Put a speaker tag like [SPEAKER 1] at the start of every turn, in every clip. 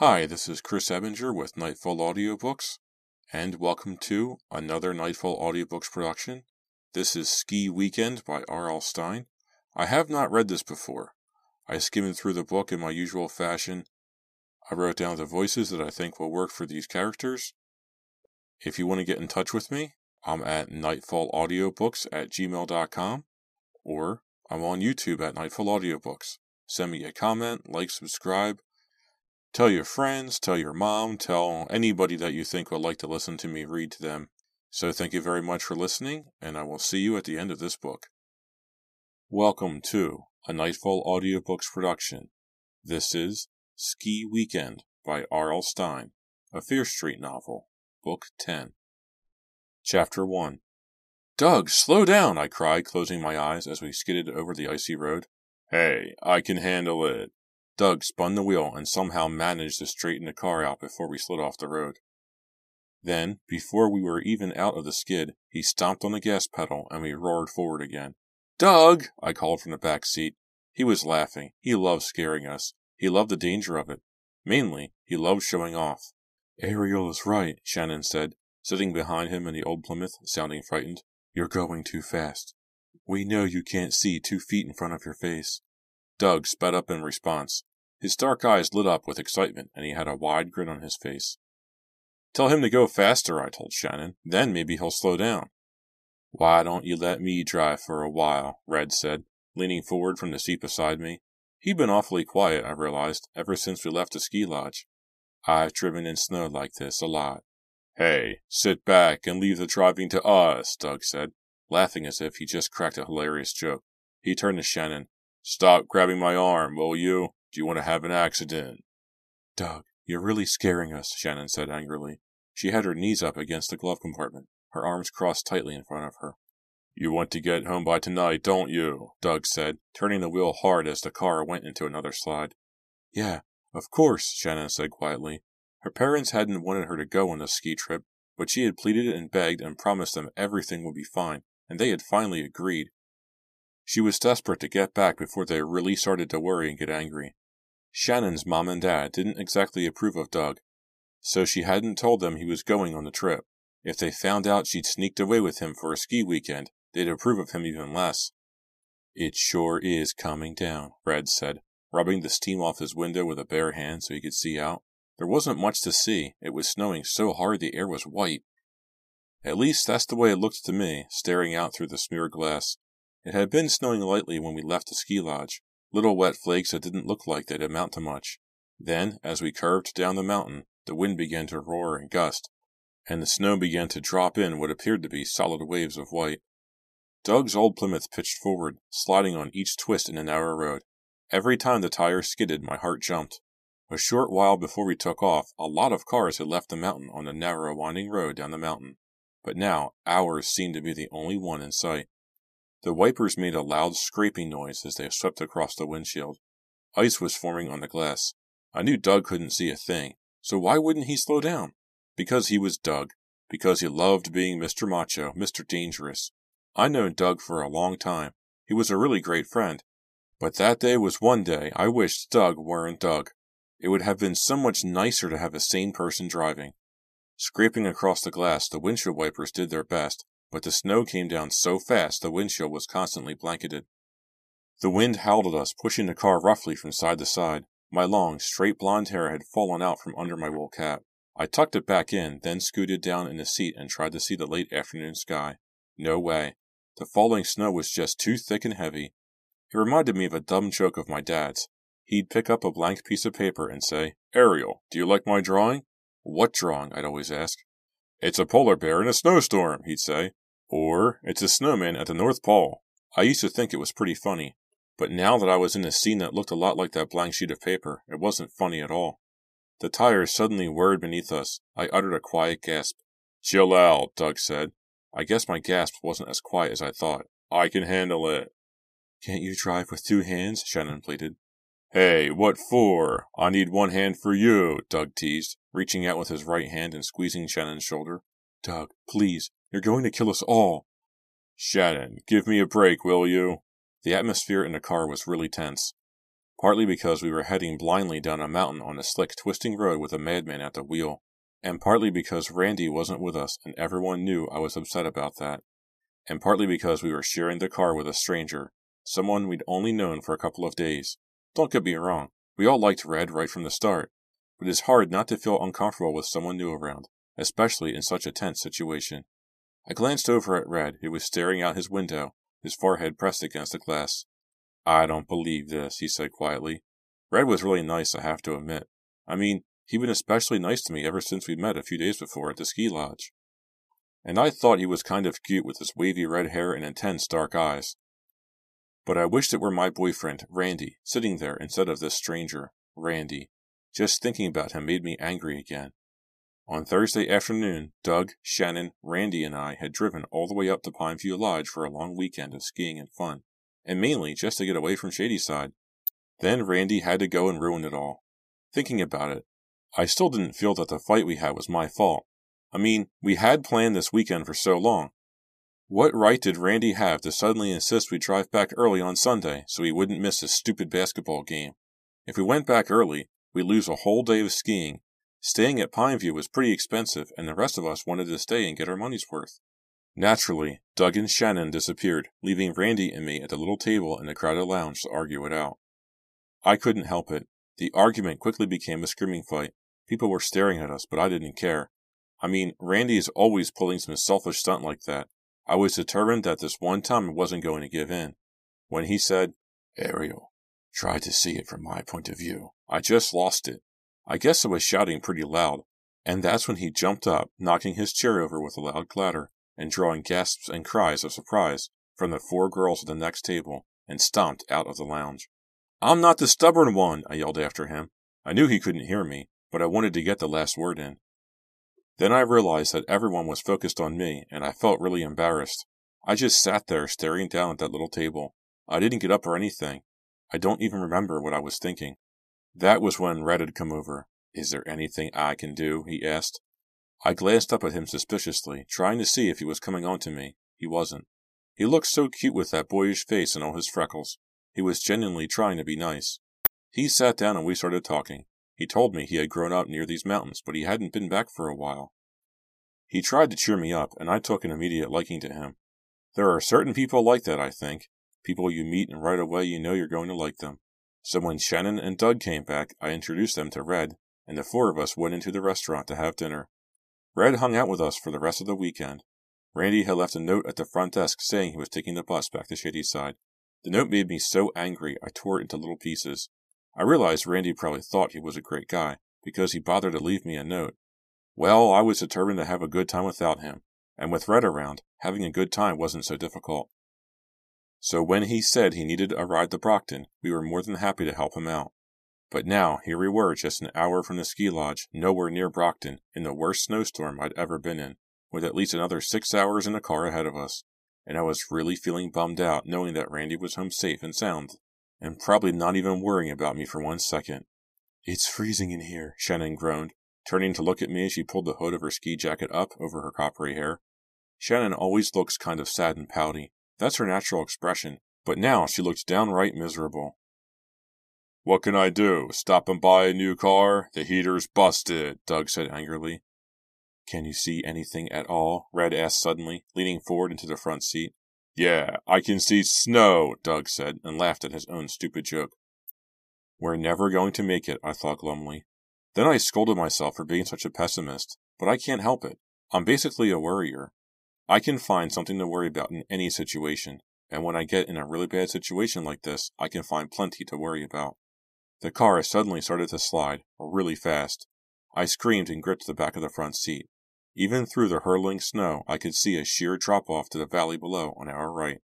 [SPEAKER 1] Hi, this is Chris Ebinger with Nightfall Audiobooks, and welcome to another Nightfall Audiobooks production. This is Ski Weekend by R.L. Stine. I have not read this before. I skimmed through the book in my usual fashion. I wrote down the voices that I think will work for these characters. If you want to get in touch with me, I'm at nightfallaudiobooks at gmail.com, or I'm on YouTube at Nightfall Audiobooks. Send me a comment, like, subscribe, Tell your friends, tell your mom, tell anybody that you think would like to listen to me read to them. So thank you very much for listening, and I will see you at the end of this book. Welcome to a Nightfall Audiobooks production. This is Ski Weekend by R.L. Stine, a Fear Street novel, Book 10. Chapter 1 Doug, slow down, I cried, closing my eyes as we skidded over the icy road. Hey, I can handle it, Doug spun the wheel and somehow managed to straighten the car out before we slid off the road. Then, before we were even out of the skid, he stomped on the gas pedal and we roared forward again. Doug! I called from the back seat. He was laughing. He loved scaring us. He loved the danger of it. Mainly, he loved showing off. Ariel is right, Shannon said, sitting behind him in the old Plymouth, sounding frightened. You're going too fast. We know you can't see two feet in front of your face. Doug sped up in response. His dark eyes lit up with excitement, and he had a wide grin on his face. Tell him to go faster, I told Shannon. Then maybe he'll slow down. Why don't you let me drive for a while? Red said, leaning forward from the seat beside me. He'd been awfully quiet, I realized, ever since we left the ski lodge. I've driven in snow like this a lot. Hey, sit back and leave the driving to us, Doug said, laughing as if he just cracked a hilarious joke. He turned to Shannon. Stop grabbing my arm, will you? Do you want to have an accident? Doug, you're really scaring us, Shannon said angrily. She had her knees up against the glove compartment, her arms crossed tightly in front of her. You want to get home by tonight, don't you? Doug said, turning the wheel hard as the car went into another slide. Yeah, of course, Shannon said quietly. Her parents hadn't wanted her to go on the ski trip, but she had pleaded and begged and promised them everything would be fine, and they had finally agreed. She was desperate to get back before they really started to worry and get angry. Shannon's mom and dad didn't exactly approve of Doug, so she hadn't told them he was going on the trip. If they found out she'd sneaked away with him for a ski weekend, they'd approve of him even less. It sure is coming down, Red said, rubbing the steam off his window with a bare hand so he could see out. There wasn't much to see. It was snowing so hard the air was white. At least that's the way it looked to me, staring out through the smeared glass. It had been snowing lightly when we left the ski lodge, little wet flakes that didn't look like they'd amount to much. Then, as we curved down the mountain, the wind began to roar and gust, and the snow began to drop in what appeared to be solid waves of white. Doug's old Plymouth pitched forward, sliding on each twist in the narrow road. Every time the tires skidded, my heart jumped. A short while before we took off, a lot of cars had left the mountain on the narrow, winding road down the mountain, but now ours seemed to be the only one in sight. The wipers made a loud scraping noise as they swept across the windshield. Ice was forming on the glass. I knew Doug couldn't see a thing, so why wouldn't he slow down? Because he was Doug. Because he loved being Mr. Macho, Mr. Dangerous. I'd known Doug for a long time. He was a really great friend. But that day was one day I wished Doug weren't Doug. It would have been so much nicer to have a sane person driving. Scraping across the glass, the windshield wipers did their best, but the snow came down so fast the windshield was constantly blanketed. The wind howled at us, pushing the car roughly from side to side. My long, straight blond hair had fallen out from under my wool cap. I tucked it back in, then scooted down in the seat and tried to see the late afternoon sky. No way. The falling snow was just too thick and heavy. It reminded me of a dumb joke of my dad's. He'd pick up a blank piece of paper and say, Ariel, do you like my drawing? What drawing? I'd always ask. It's a polar bear in a snowstorm, he'd say. Or, it's a snowman at the North Pole. I used to think it was pretty funny, but now that I was in a scene that looked a lot like that blank sheet of paper, it wasn't funny at all. The tires suddenly whirred beneath us. I uttered a quiet gasp. Chill out, Doug said. I guess my gasp wasn't as quiet as I thought. I can handle it. Can't you drive with two hands? Shannon pleaded. Hey, what for? I need one hand for you, Doug teased, reaching out with his right hand and squeezing Shannon's shoulder. Doug, please, you're going to kill us all. Shannon, give me a break, will you? The atmosphere in the car was really tense. partly because we were heading blindly down a mountain on a slick, twisting road with a madman at the wheel, and partly because Randy wasn't with us and everyone knew I was upset about that, and partly because we were sharing the car with a stranger, someone we'd only known for a couple of days. Don't get me wrong, we all liked Red right from the start, but it is hard not to feel uncomfortable with someone new around, especially in such a tense situation. I glanced over at Red, who was staring out his window, his forehead pressed against the glass. I don't believe this, he said quietly. Red was really nice, I have to admit. I mean, he'd been especially nice to me ever since we met a few days before at the ski lodge. And I thought he was kind of cute with his wavy red hair and intense dark eyes. But I wished it were my boyfriend, Randy, sitting there instead of this stranger, Randy. Just thinking about him made me angry again. On Thursday afternoon, Doug, Shannon, Randy, and I had driven all the way up to Pineview Lodge for a long weekend of skiing and fun and mainly just to get away from Shadyside. Then Randy had to go and ruin it all. Thinking about it, I still didn't feel that the fight we had was my fault. I mean, we had planned this weekend for so long. What right did Randy have to suddenly insist we drive back early on Sunday so he wouldn't miss his stupid basketball game? If we went back early, we'd lose a whole day of skiing. Staying at Pineview was pretty expensive, and the rest of us wanted to stay and get our money's worth. Naturally, Doug and Shannon disappeared, leaving Randy and me at the little table in the crowded lounge to argue it out. I couldn't help it. The argument quickly became a screaming fight. People were staring at us, but I didn't care. I mean, Randy is always pulling some selfish stunt like that. I was determined that this one time I wasn't going to give in. When he said, Ariel, try to see it from my point of view, I just lost it. I guess I was shouting pretty loud, and that's when he jumped up, knocking his chair over with a loud clatter and drawing gasps and cries of surprise from the four girls at the next table, and stomped out of the lounge. I'm not the stubborn one, I yelled after him. I knew he couldn't hear me, but I wanted to get the last word in. Then I realized that everyone was focused on me, and I felt really embarrassed. I just sat there staring down at that little table. I didn't get up or anything. I don't even remember what I was thinking. That was when Red had come over. Is there anything I can do? he asked. I glanced up at him suspiciously, trying to see if he was coming on to me. He wasn't. He looked so cute with that boyish face and all his freckles. He was genuinely trying to be nice. He sat down and we started talking. He told me he had grown up near these mountains, but he hadn't been back for a while. He tried to cheer me up, and I took an immediate liking to him. There are certain people like that, I think. People you meet and right away you know you're going to like them. So when Shannon and Doug came back, I introduced them to Red, and the four of us went into the restaurant to have dinner. Red hung out with us for the rest of the weekend. Randy had left a note at the front desk saying he was taking the bus back to Shadyside. The note made me so angry I tore it into little pieces. I realized Randy probably thought he was a great guy, because he bothered to leave me a note. Well, I was determined to have a good time without him, and with Red around, having a good time wasn't so difficult. So when he said he needed a ride to Brockton, we were more than happy to help him out. But now, here we were just an hour from the ski lodge, nowhere near Brockton, in the worst snowstorm I'd ever been in, with at least another six hours in the car ahead of us. And I was really feeling bummed out knowing that Randy was home safe and sound, and probably not even worrying about me for one second. It's freezing in here, Shannon groaned, turning to look at me as she pulled the hood of her ski jacket up over her coppery hair. Shannon always looks kind of sad and pouty. That's her natural expression, but now she looked downright miserable. What can I do? Stop and buy a new car? The heater's busted, Doug said angrily. Can you see anything at all? Red asked suddenly, leaning forward into the front seat. Yeah, I can see snow, Doug said, and laughed at his own stupid joke. We're never going to make it, I thought glumly. Then I scolded myself for being such a pessimist, but I can't help it. I'm basically a worrier. I can find something to worry about in any situation, and when I get in a really bad situation like this, I can find plenty to worry about. The car suddenly started to slide, really fast. I screamed and gripped the back of the front seat. Even through the hurling snow, I could see a sheer drop off to the valley below on our right.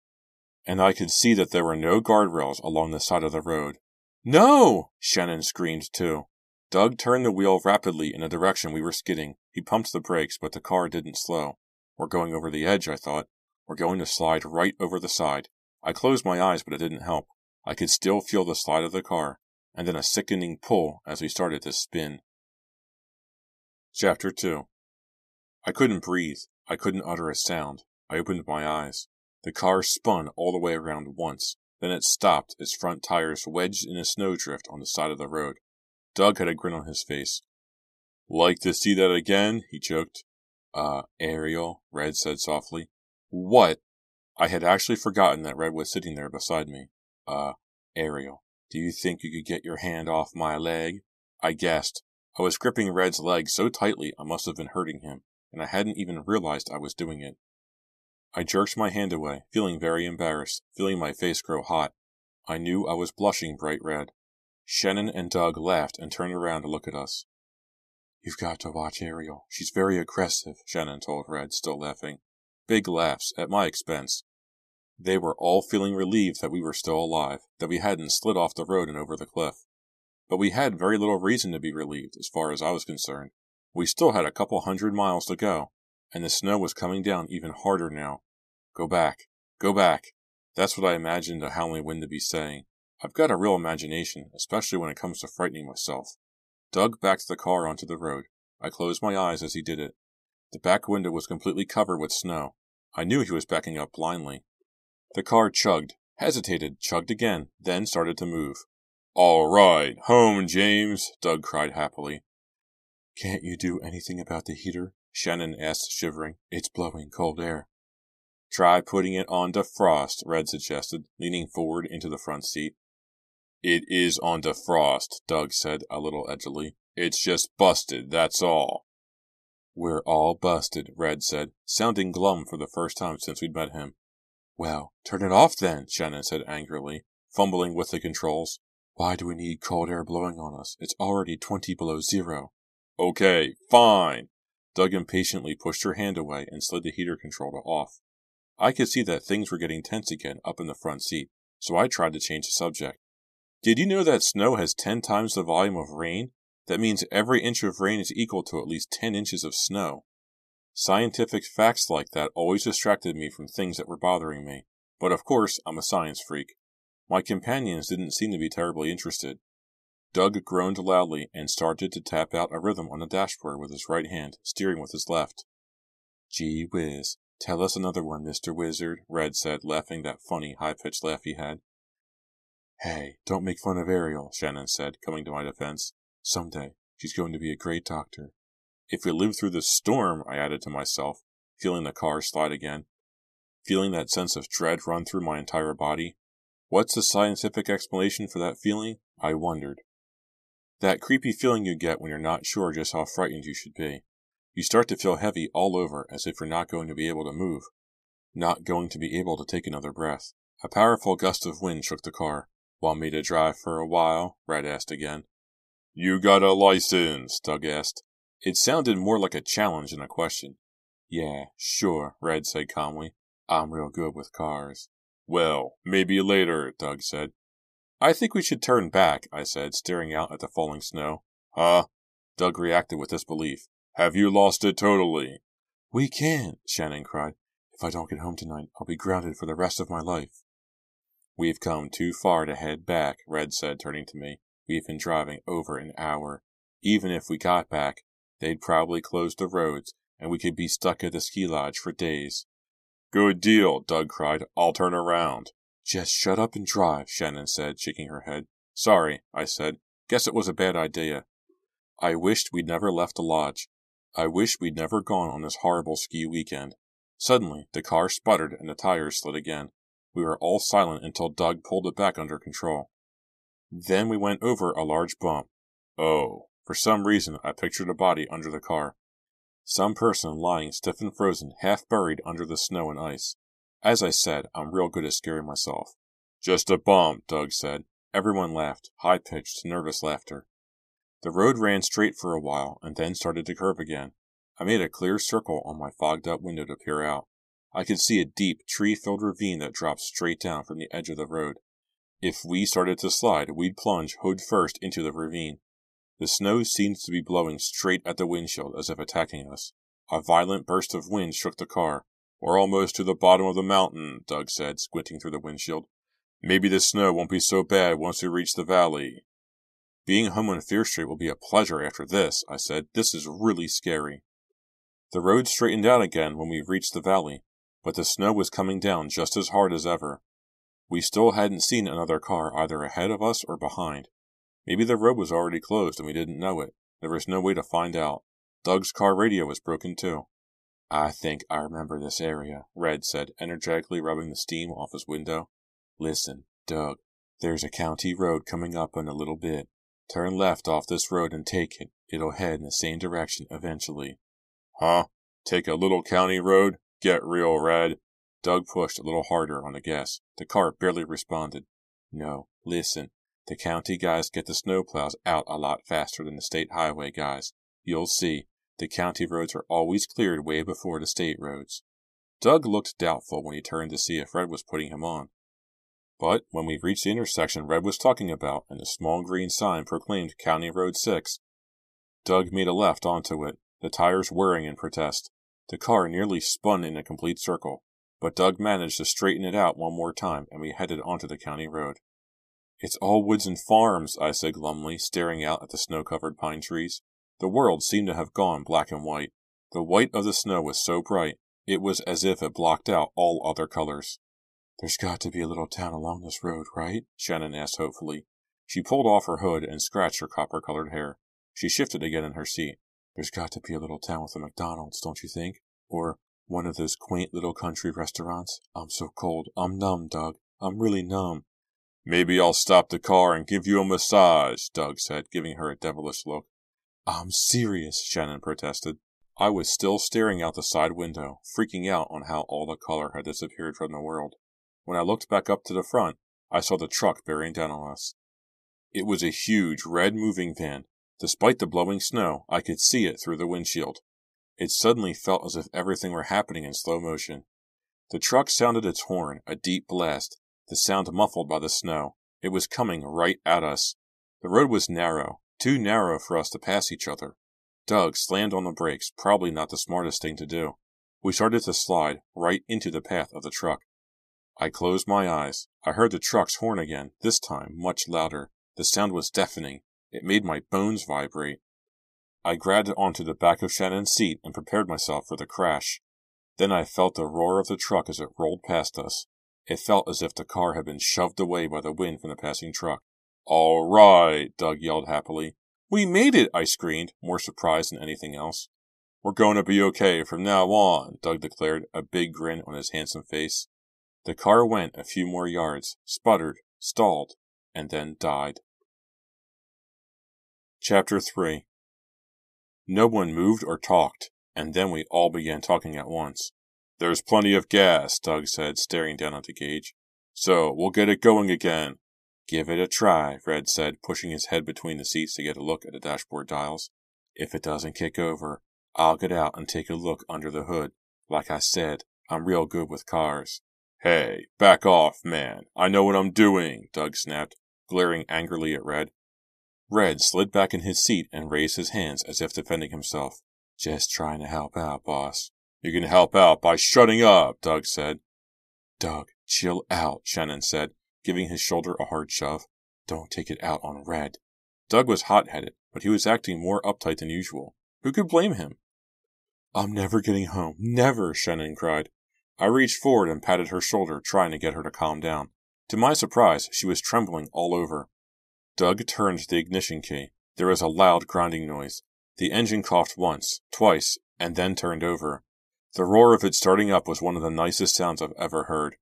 [SPEAKER 1] And I could see that there were no guardrails along the side of the road. No! Shannon screamed too. Doug turned the wheel rapidly in the direction we were skidding. He pumped the brakes, but the car didn't slow. We're going over the edge, I thought. We're going to slide right over the side. I closed my eyes, but it didn't help. I could still feel the slide of the car and then a sickening pull as we started to spin. Chapter 2 I couldn't breathe. I couldn't utter a sound. I opened my eyes. The car spun all the way around once. Then it stopped, its front tires wedged in a snowdrift on the side of the road. Doug had a grin on his face. Like to see that again? he choked. Uh, Ariel, Red said softly. What? I had actually forgotten that Red was sitting there beside me. Uh, Ariel, do you think you could get your hand off my leg? I guessed. I was gripping Red's leg so tightly I must have been hurting him, and I hadn't even realized I was doing it. I jerked my hand away, feeling very embarrassed, feeling my face grow hot. I knew I was blushing bright red. Shannon and Doug laughed and turned around to look at us. You've got to watch Ariel. She's very aggressive, Shannon told Red, still laughing. Big laughs, at my expense. They were all feeling relieved that we were still alive, that we hadn't slid off the road and over the cliff. But we had very little reason to be relieved, as far as I was concerned. We still had a couple hundred miles to go, and the snow was coming down even harder now. Go back. Go back. That's what I imagined a howling wind to be saying. I've got a real imagination, especially when it comes to frightening myself. Doug backed the car onto the road. I closed my eyes as he did it. The back window was completely covered with snow. I knew he was backing up blindly. The car chugged, hesitated, chugged again, then started to move. All right, home, James, Doug cried happily. Can't you do anything about the heater? Shannon asked, shivering. It's blowing cold air. Try putting it on defrost, Red suggested, leaning forward into the front seat. It is on defrost, Doug said a little edgily. It's just busted, that's all. We're all busted, Red said, sounding glum for the first time since we'd met him. Well, turn it off then, Shannon said angrily, fumbling with the controls. Why do we need cold air blowing on us? It's already 20 below zero. Okay, fine. Doug impatiently pushed her hand away and slid the heater control to off. I could see that things were getting tense again up in the front seat, so I tried to change the subject. Did you know that snow has 10 times the volume of rain? That means every inch of rain is equal to at least 10 inches of snow. Scientific facts like that always distracted me from things that were bothering me, but of course I'm a science freak. My companions didn't seem to be terribly interested. Doug groaned loudly and started to tap out a rhythm on the dashboard with his right hand, steering with his left. Gee whiz, tell us another one, Mr. Wizard, Red said, laughing that funny, high pitched laugh he had. Hey, don't make fun of Ariel, Shannon said, coming to my defense. Someday, she's going to be a great doctor. If we live through this storm, I added to myself, feeling the car slide again. Feeling that sense of dread run through my entire body, What's the scientific explanation for that feeling? I wondered. That creepy feeling you get when you're not sure just how frightened you should be. You start to feel heavy all over as if you're not going to be able to move. Not going to be able to take another breath. A powerful gust of wind shook the car. Want me to drive for a while? Red asked again. You got a license, Doug asked. It sounded more like a challenge than a question. Yeah, sure, Red said calmly. I'm real good with cars. Well, maybe later, Doug said. I think we should turn back, I said, staring out at the falling snow. Huh? Doug reacted with disbelief. Have you lost it totally? We can't, Shannon cried. If I don't get home tonight, I'll be grounded for the rest of my life. We've come too far to head back, Red said, turning to me. We've been driving over an hour. Even if we got back, they'd probably close the roads, and we could be stuck at the ski lodge for days. Good deal, Doug cried. I'll turn around. Just shut up and drive, Shannon said, shaking her head. Sorry, I said. Guess it was a bad idea. I wished we'd never left the lodge. I wished we'd never gone on this horrible ski weekend. Suddenly, the car sputtered and the tires slid again. We were all silent until Doug pulled it back under control. Then we went over a large bump. Oh, for some reason I pictured a body under the car. Some person lying stiff and frozen, half buried under the snow and ice. As I said, I'm real good at scaring myself. Just a bump, Doug said. Everyone laughed, high pitched, nervous laughter. The road ran straight for a while and then started to curve again. I made a clear circle on my fogged up window to peer out. I could see a deep, tree filled ravine that dropped straight down from the edge of the road. If we started to slide, we'd plunge hood first into the ravine. The snow seemed to be blowing straight at the windshield as if attacking us. A violent burst of wind shook the car. We're almost to the bottom of the mountain, Doug said, squinting through the windshield. Maybe the snow won't be so bad once we reach the valley. Being home on Fear Street will be a pleasure after this, I said. This is really scary. The road straightened out again when we reached the valley, but the snow was coming down just as hard as ever. We still hadn't seen another car either ahead of us or behind. Maybe the road was already closed and we didn't know it. There was no way to find out. Doug's car radio was broken too. I think I remember this area, Red said, energetically rubbing the steam off his window. Listen, Doug, there's a county road coming up in a little bit. Turn left off this road and take it. It'll head in the same direction eventually. Huh? Take a little county road? Get real, Red. Doug pushed a little harder on the gas. The car barely responded. No, listen. The county guys get the snowplows out a lot faster than the state highway guys. You'll see. The county roads are always cleared way before the state roads. Doug looked doubtful when he turned to see if Red was putting him on. But when we reached the intersection Red was talking about and the small green sign proclaimed County Road 6, Doug made a left onto it, the tires whirring in protest. The car nearly spun in a complete circle but Doug managed to straighten it out one more time, and we headed onto the county road. It's all woods and farms, I said glumly, staring out at the snow covered pine trees. The world seemed to have gone black and white. The white of the snow was so bright, it was as if it blocked out all other colors. There's got to be a little town along this road, right? Shannon asked hopefully. She pulled off her hood and scratched her copper colored hair. She shifted again in her seat. There's got to be a little town with a McDonald's, don't you think? Or one of those quaint little country restaurants. I'm so cold. I'm numb, Doug. I'm really numb.
[SPEAKER 2] Maybe I'll stop the car and give you a massage, Doug said, giving her a devilish look.
[SPEAKER 1] I'm serious, Shannon protested. I was still staring out the side window, freaking out on how all the color had disappeared from the world. When I looked back up to the front, I saw the truck bearing down on us. It was a huge red moving van. Despite the blowing snow, I could see it through the windshield. It suddenly felt as if everything were happening in slow motion. The truck sounded its horn, a deep blast, the sound muffled by the snow. It was coming right at us. The road was narrow, too narrow for us to pass each other. Doug slammed on the brakes, probably not the smartest thing to do. We started to slide right into the path of the truck. I closed my eyes. I heard the truck's horn again, this time much louder. The sound was deafening. It made my bones vibrate. I grabbed onto the back of Shannon's seat and prepared myself for the crash. Then I felt the roar of the truck as it rolled past us. It felt as if the car had been shoved away by the wind from the passing truck.
[SPEAKER 2] All right, Doug yelled happily.
[SPEAKER 1] We made it, I screamed, more surprised than anything else.
[SPEAKER 2] We're going to be okay from now on, Doug declared, a big grin on his handsome face.
[SPEAKER 1] The car went a few more yards, sputtered, stalled, and then died. Chapter 3 no one moved or talked, and then we all began talking at once.
[SPEAKER 2] There's plenty of gas, Doug said, staring down at the gauge. So we'll get it going again.
[SPEAKER 1] Give it a try, Red said, pushing his head between the seats to get a look at the dashboard dials. If it doesn't kick over, I'll get out and take a look under the hood. Like I said, I'm real good with cars.
[SPEAKER 2] Hey, back off, man. I know what I'm doing, Doug snapped, glaring angrily at Red.
[SPEAKER 1] Red slid back in his seat and raised his hands as if defending himself. Just trying to help out, boss.
[SPEAKER 2] You can help out by shutting up, Doug said.
[SPEAKER 1] Doug, chill out, Shannon said, giving his shoulder a hard shove. Don't take it out on Red. Doug was hot headed, but he was acting more uptight than usual. Who could blame him? I'm never getting home. Never, Shannon cried. I reached forward and patted her shoulder, trying to get her to calm down. To my surprise, she was trembling all over. Doug turned the ignition key. There was a loud grinding noise. The engine coughed once, twice, and then turned over. The roar of it starting up was one of the nicest sounds I've ever heard.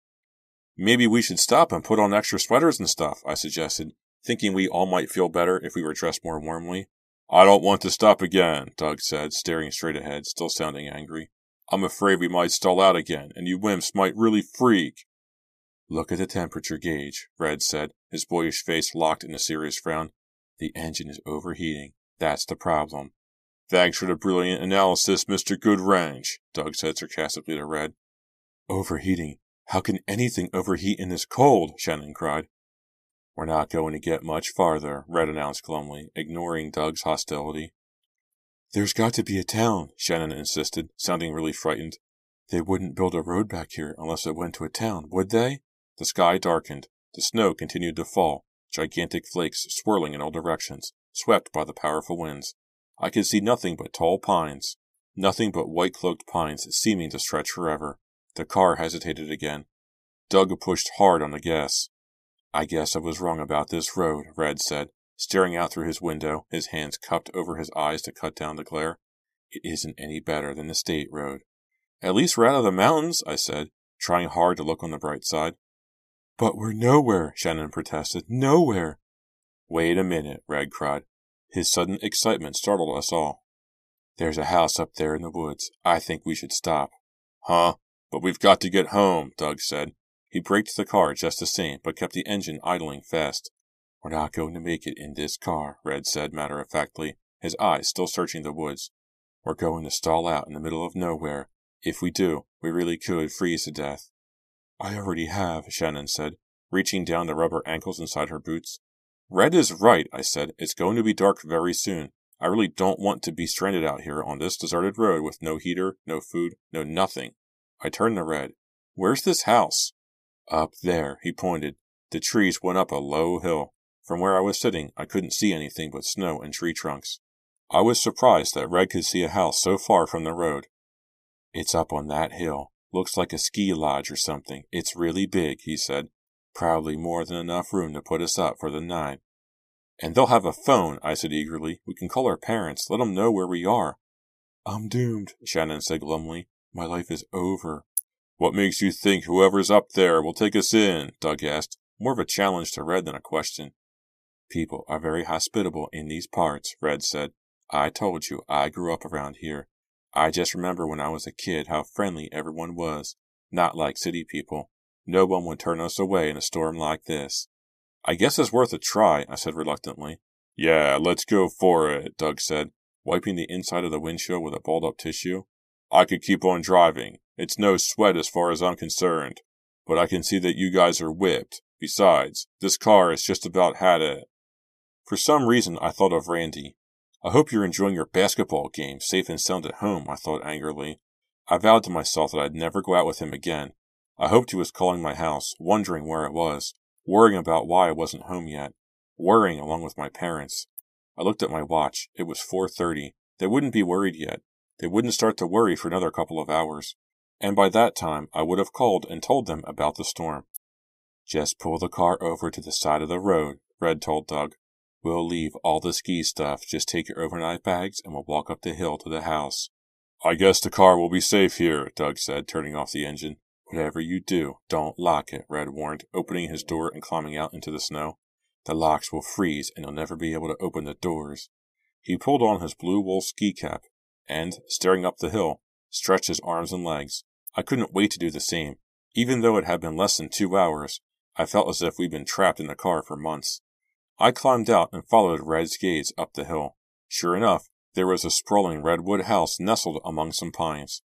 [SPEAKER 1] Maybe we should stop and put on extra sweaters and stuff, I suggested, thinking we all might feel better if we were dressed more warmly.
[SPEAKER 2] I don't want to stop again, Doug said, staring straight ahead, still sounding angry. I'm afraid we might stall out again, and you wimps might really freak.
[SPEAKER 1] Look at the temperature gauge, Red said, his boyish face locked in a serious frown. The engine is overheating. That's the problem.
[SPEAKER 2] Thanks for the brilliant analysis, Mr. Goodwrench, Doug said sarcastically to Red.
[SPEAKER 1] Overheating? How can anything overheat in this cold? Shannon cried. We're not going to get much farther, Red announced glumly, ignoring Doug's hostility. There's got to be a town, Shannon insisted, sounding really frightened. They wouldn't build a road back here unless it went to a town, would they? The sky darkened. The snow continued to fall, gigantic flakes swirling in all directions, swept by the powerful winds. I could see nothing but tall pines, nothing but white cloaked pines seeming to stretch forever. The car hesitated again.
[SPEAKER 2] Doug pushed hard on the gas. I guess I was wrong about this road, Red said, staring out through his window, his hands cupped over his eyes to cut down the glare. It isn't any better than the state road. At least we're out of the mountains, I said, trying hard to look on the bright side. But we're nowhere, Shannon protested. Nowhere. Wait a minute, Red cried. His sudden excitement startled us all. There's a house up there in the woods. I think we should stop.
[SPEAKER 1] Huh? But we've got to get home, Doug said. He braked the car just the same, but kept the engine idling fast.
[SPEAKER 2] We're not going to make it in this car, Red said matter of factly, his eyes still searching the woods. We're going to stall out in the middle of nowhere. If we do, we really could freeze to death. I already have, Shannon said, reaching down the rubber ankles inside her boots.
[SPEAKER 1] Red is right, I said. It's going to be dark very soon. I really don't want to be stranded out here on this deserted road with no heater, no food, no nothing. I turned to Red. Where's this house?
[SPEAKER 2] Up there, he pointed. The trees went up a low hill. From where I was sitting, I couldn't see anything but snow and tree trunks. I was surprised that Red could see a house so far from the road. It's up on that hill. Looks like a ski lodge or something. It's really big, he said. Probably more than enough room to put us up for the night.
[SPEAKER 1] And they'll have a phone, I said eagerly. We can call our parents, let them know where we are.
[SPEAKER 2] I'm doomed, Shannon said glumly. My life is over.
[SPEAKER 1] What makes you think whoever's up there will take us in? Doug asked, more of a challenge to Red than a question.
[SPEAKER 2] People are very hospitable in these parts, Red said. I told you I grew up around here. I just remember when I was a kid how friendly everyone was, not like city people. No one would turn us away in a storm like this.
[SPEAKER 1] I guess it's worth a try, I said reluctantly.
[SPEAKER 2] Yeah, let's go for it, Doug said, wiping the inside of the windshield with a balled up tissue. I could keep on driving. It's no sweat as far as I'm concerned. But I can see that you guys are whipped. Besides, this car has just about had it.
[SPEAKER 1] For some reason, I thought of Randy. I hope you're enjoying your basketball game safe and sound at home, I thought angrily. I vowed to myself that I'd never go out with him again. I hoped he was calling my house, wondering where it was, worrying about why I wasn't home yet, worrying along with my parents. I looked at my watch. It was 4:30. They wouldn't be worried yet. They wouldn't start to worry for another couple of hours. And by that time, I would have called and told them about the storm.
[SPEAKER 2] Just pull the car over to the side of the road, Red told Doug. We'll leave all the ski stuff. Just take your overnight bags and we'll walk up the hill to the house.
[SPEAKER 1] I guess the car will be safe here, Doug said, turning off the engine.
[SPEAKER 2] Whatever you do, don't lock it, Red warned, opening his door and climbing out into the snow. The locks will freeze and you'll never be able to open the doors.
[SPEAKER 1] He pulled on his blue wool ski cap and, staring up the hill, stretched his arms and legs. I couldn't wait to do the same. Even though it had been less than two hours, I felt as if we'd been trapped in the car for months. I climbed out and followed Red's gaze up the hill. Sure enough, there was a sprawling redwood house nestled among some pines.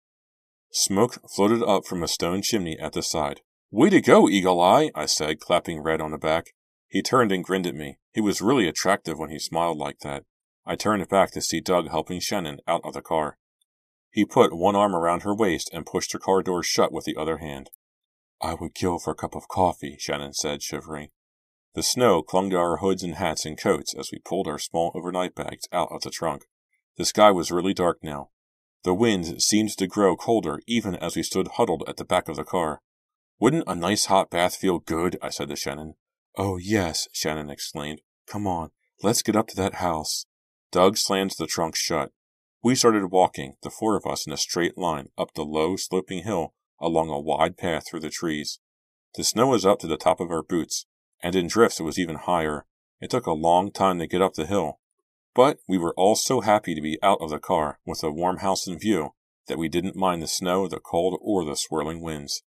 [SPEAKER 1] Smoke floated up from a stone chimney at the side. Way to go, Eagle Eye, I said, clapping Red on the back. He turned and grinned at me. He was really attractive when he smiled like that. I turned back to see Doug helping Shannon out of the car. He put one arm around her waist and pushed her car door shut with the other hand.
[SPEAKER 2] I would kill for a cup of coffee, Shannon said, shivering.
[SPEAKER 1] The snow clung to our hoods and hats and coats as we pulled our small overnight bags out of the trunk. The sky was really dark now. The wind seemed to grow colder even as we stood huddled at the back of the car. Wouldn't a nice hot bath feel good? I said to Shannon.
[SPEAKER 2] Oh, yes, Shannon exclaimed. Come on, let's get up to that house.
[SPEAKER 1] Doug slammed the trunk shut. We started walking, the four of us in a straight line, up the low, sloping hill along a wide path through the trees. The snow was up to the top of our boots, and in drifts it was even higher. It took a long time to get up the hill. But we were all so happy to be out of the car with a warm house in view that we didn't mind the snow, the cold, or the swirling winds.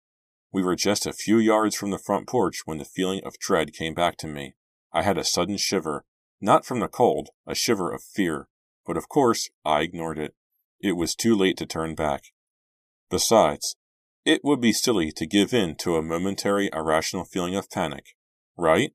[SPEAKER 1] We were just a few yards from the front porch when the feeling of dread came back to me. I had a sudden shiver, not from the cold, a shiver of fear. But of course, I ignored it. It was too late to turn back. Besides, it would be silly to give in to a momentary irrational feeling of panic, right?